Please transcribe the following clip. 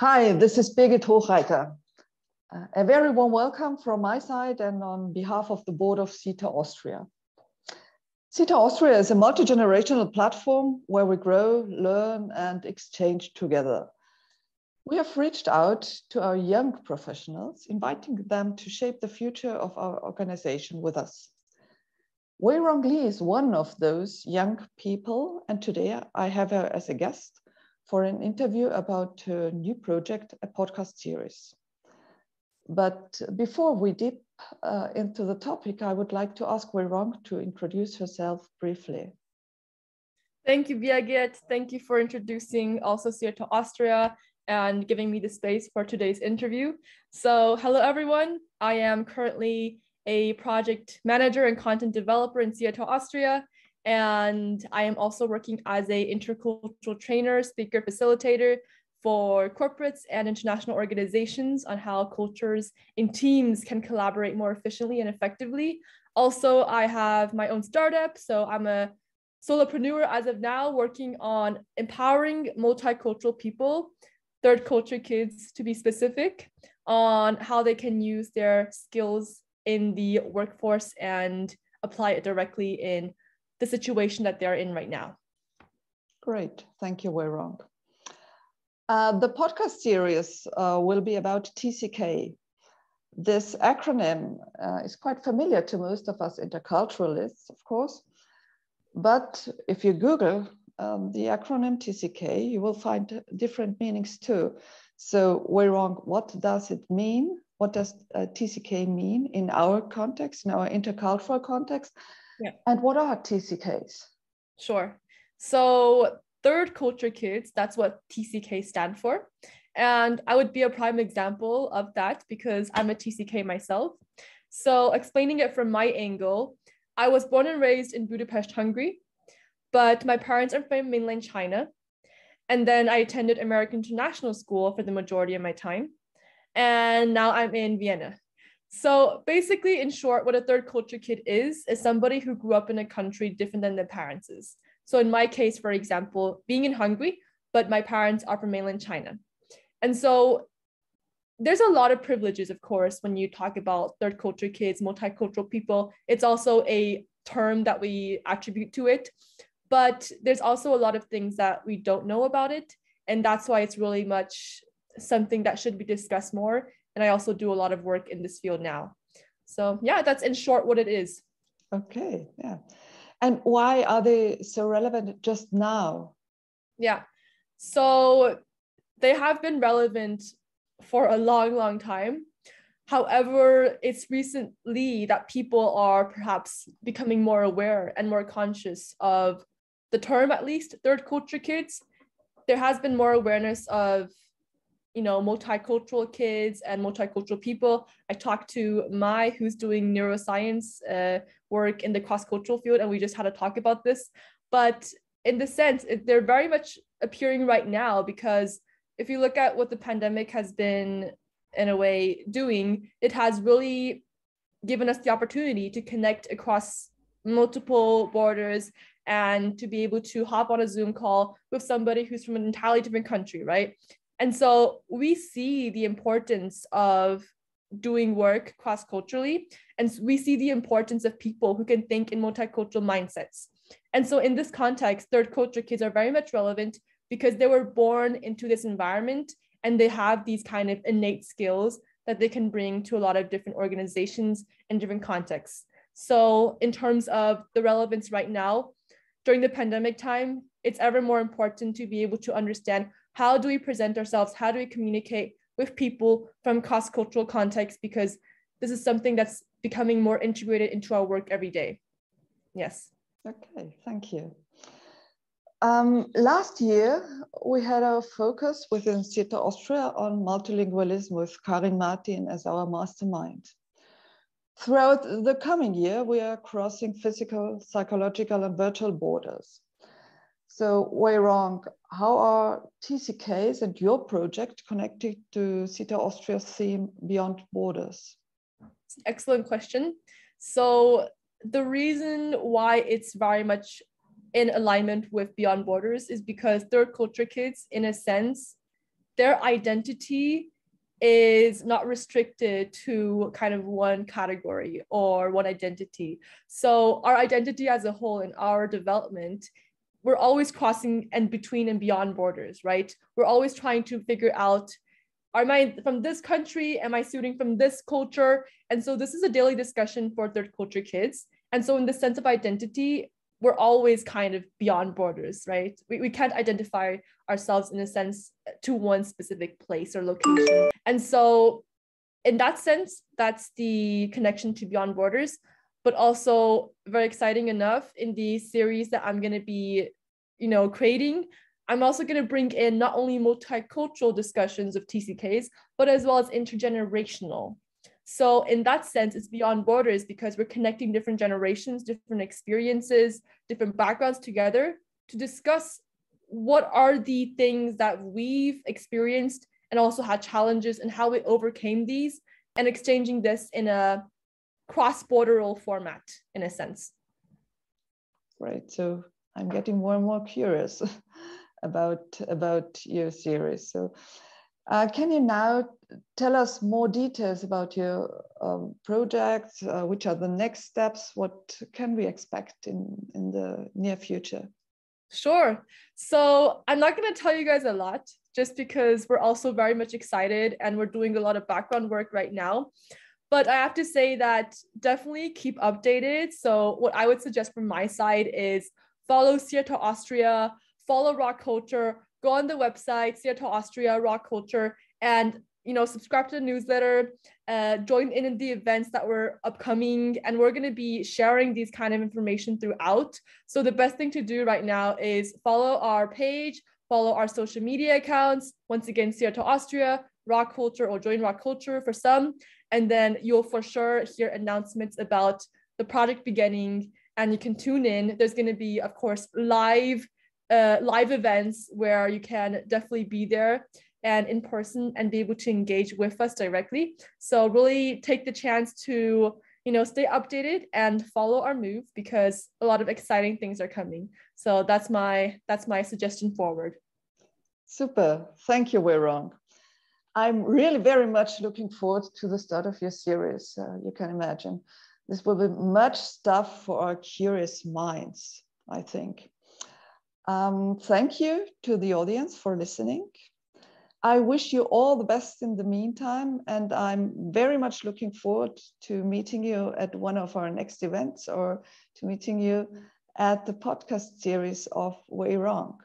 Hi, this is Birgit Hochreiter. Uh, a very warm welcome from my side and on behalf of the board of SIETAR Austria. SIETAR Austria is a multi-generational platform where we grow, learn, and exchange together. We have reached out to our young professionals, inviting them to shape the future of our organization with us. Weirong Li is one of those young people, and today I have her as a guest for an interview about her new project, a podcast series. But before we dip uh, into the topic, I would like to ask Weirong to introduce herself briefly. Thank you, Birgit. Thank you for introducing also SIETAR Austria and giving me the space for today's interview. So hello, everyone. I am currently a project manager and content developer in SIETAR, Austria. And I am also working as a intercultural trainer, speaker, facilitator for corporates and international organizations on how cultures in teams can collaborate more efficiently and effectively. Also, I have my own startup. So I'm a solopreneur as of now, working on empowering multicultural people, third culture kids to be specific, on how they can use their skills in the workforce and apply it directly in the situation that they're in right now. Great, thank you, Weirong. Uh, the podcast series uh, will be about TCK. This acronym uh, is quite familiar to most of us interculturalists, of course. But if you Google um, the acronym TCK, you will find different meanings too. So, Weirong, what does it mean? What does uh, TCK mean in our context, in our intercultural context? Yeah. And what are TCKs? Sure. So third culture kids, that's what TCK stand for. And I would be a prime example of that because I'm a TCK myself. So explaining it from my angle, I was born and raised in Budapest, Hungary, but my parents are from mainland China. And then I attended American International School for the majority of my time. And now I'm in Vienna. So basically, in short, what a third culture kid is, is somebody who grew up in a country different than their parents is. So in my case, for example, being in Hungary, but my parents are from mainland China. And so there's a lot of privileges, of course, when you talk about third culture kids, multicultural people. It's also a term that we attribute to it. But there's also a lot of things that we don't know about it. And that's why it's really much something that should be discussed more and I also do a lot of work in this field now. So yeah, that's in short what it is. Okay, yeah. And why are they so relevant just now? Yeah. So they have been relevant for a long, long time. However, it's recently that people are perhaps becoming more aware and more conscious of the term, at least, third culture kids. There has been more awareness of you know multicultural kids and multicultural people. I talked to mai who's doing neuroscience uh, work in the cross-cultural field and we just had a talk about this. But in the sense it, they're very much appearing right now because if you look at what the pandemic has been in a way doing it has really given us the opportunity to connect across multiple borders and to be able to hop on a zoom call with somebody who's from an entirely different country right and so we see the importance of doing work cross culturally, and we see the importance of people who can think in multicultural mindsets. And so, in this context, third culture kids are very much relevant because they were born into this environment and they have these kind of innate skills that they can bring to a lot of different organizations and different contexts. So, in terms of the relevance right now, during the pandemic time, it's ever more important to be able to understand how do we present ourselves? How do we communicate with people from cross-cultural contexts? Because this is something that's becoming more integrated into our work every day. Yes. Okay, thank you. Um, last year, we had our focus within SIETAR Austria on multilingualism with Karin Martin as our mastermind. Throughout the coming year, we are crossing physical, psychological, and virtual borders. So, Weirong. how are TCKs and your project connected to SIETAR Austria's theme Beyond Borders? Excellent question. So, the reason why it's very much in alignment with Beyond Borders is because third culture kids, in a sense, their identity is not restricted to kind of one category or one identity. So our identity as a whole in our development, we're always crossing and between and beyond borders, right? We're always trying to figure out am I from this country? Am I suiting from this culture? And so this is a daily discussion for third culture kids. And so in the sense of identity, we're always kind of beyond borders, right? We, we can't identify ourselves in a sense to one specific place or location. And so, in that sense, that's the connection to beyond borders, but also very exciting enough in the series that I'm going to be, you know, creating. I'm also going to bring in not only multicultural discussions of TCKs, but as well as intergenerational so in that sense, it's beyond borders because we're connecting different generations, different experiences, different backgrounds together to discuss what are the things that we've experienced and also had challenges and how we overcame these and exchanging this in a cross-borderal format in a sense. Right. So I'm getting more and more curious about about your series. So uh, can you now tell us more details about your um, project? Uh, which are the next steps? What can we expect in, in the near future? Sure. So I'm not going to tell you guys a lot just because we're also very much excited and we're doing a lot of background work right now. But I have to say that definitely keep updated. So, what I would suggest from my side is follow SIETAR Austria, follow Raw Culture, go on the website, SIETAR Austria Raw Culture, and you know subscribe to the newsletter, uh, join in, in the events that were upcoming, and we're going to be sharing these kind of information throughout. So the best thing to do right now is follow our page, follow our social media accounts. Once again, SIETAR Austria Raw Culture or join Raw Culture for some, and then you'll for sure hear announcements about the project beginning. And you can tune in. There's going to be, of course, live uh, live events where you can definitely be there and in person and be able to engage with us directly. So really take the chance to you know stay updated and follow our move because a lot of exciting things are coming. So that's my that's my suggestion forward. Super, thank you, Weirong. I'm really very much looking forward to the start of your series. Uh, you can imagine this will be much stuff for our curious minds. I think. Um, thank you to the audience for listening. I wish you all the best in the meantime, and I'm very much looking forward to meeting you at one of our next events or to meeting you at the podcast series of Weirong.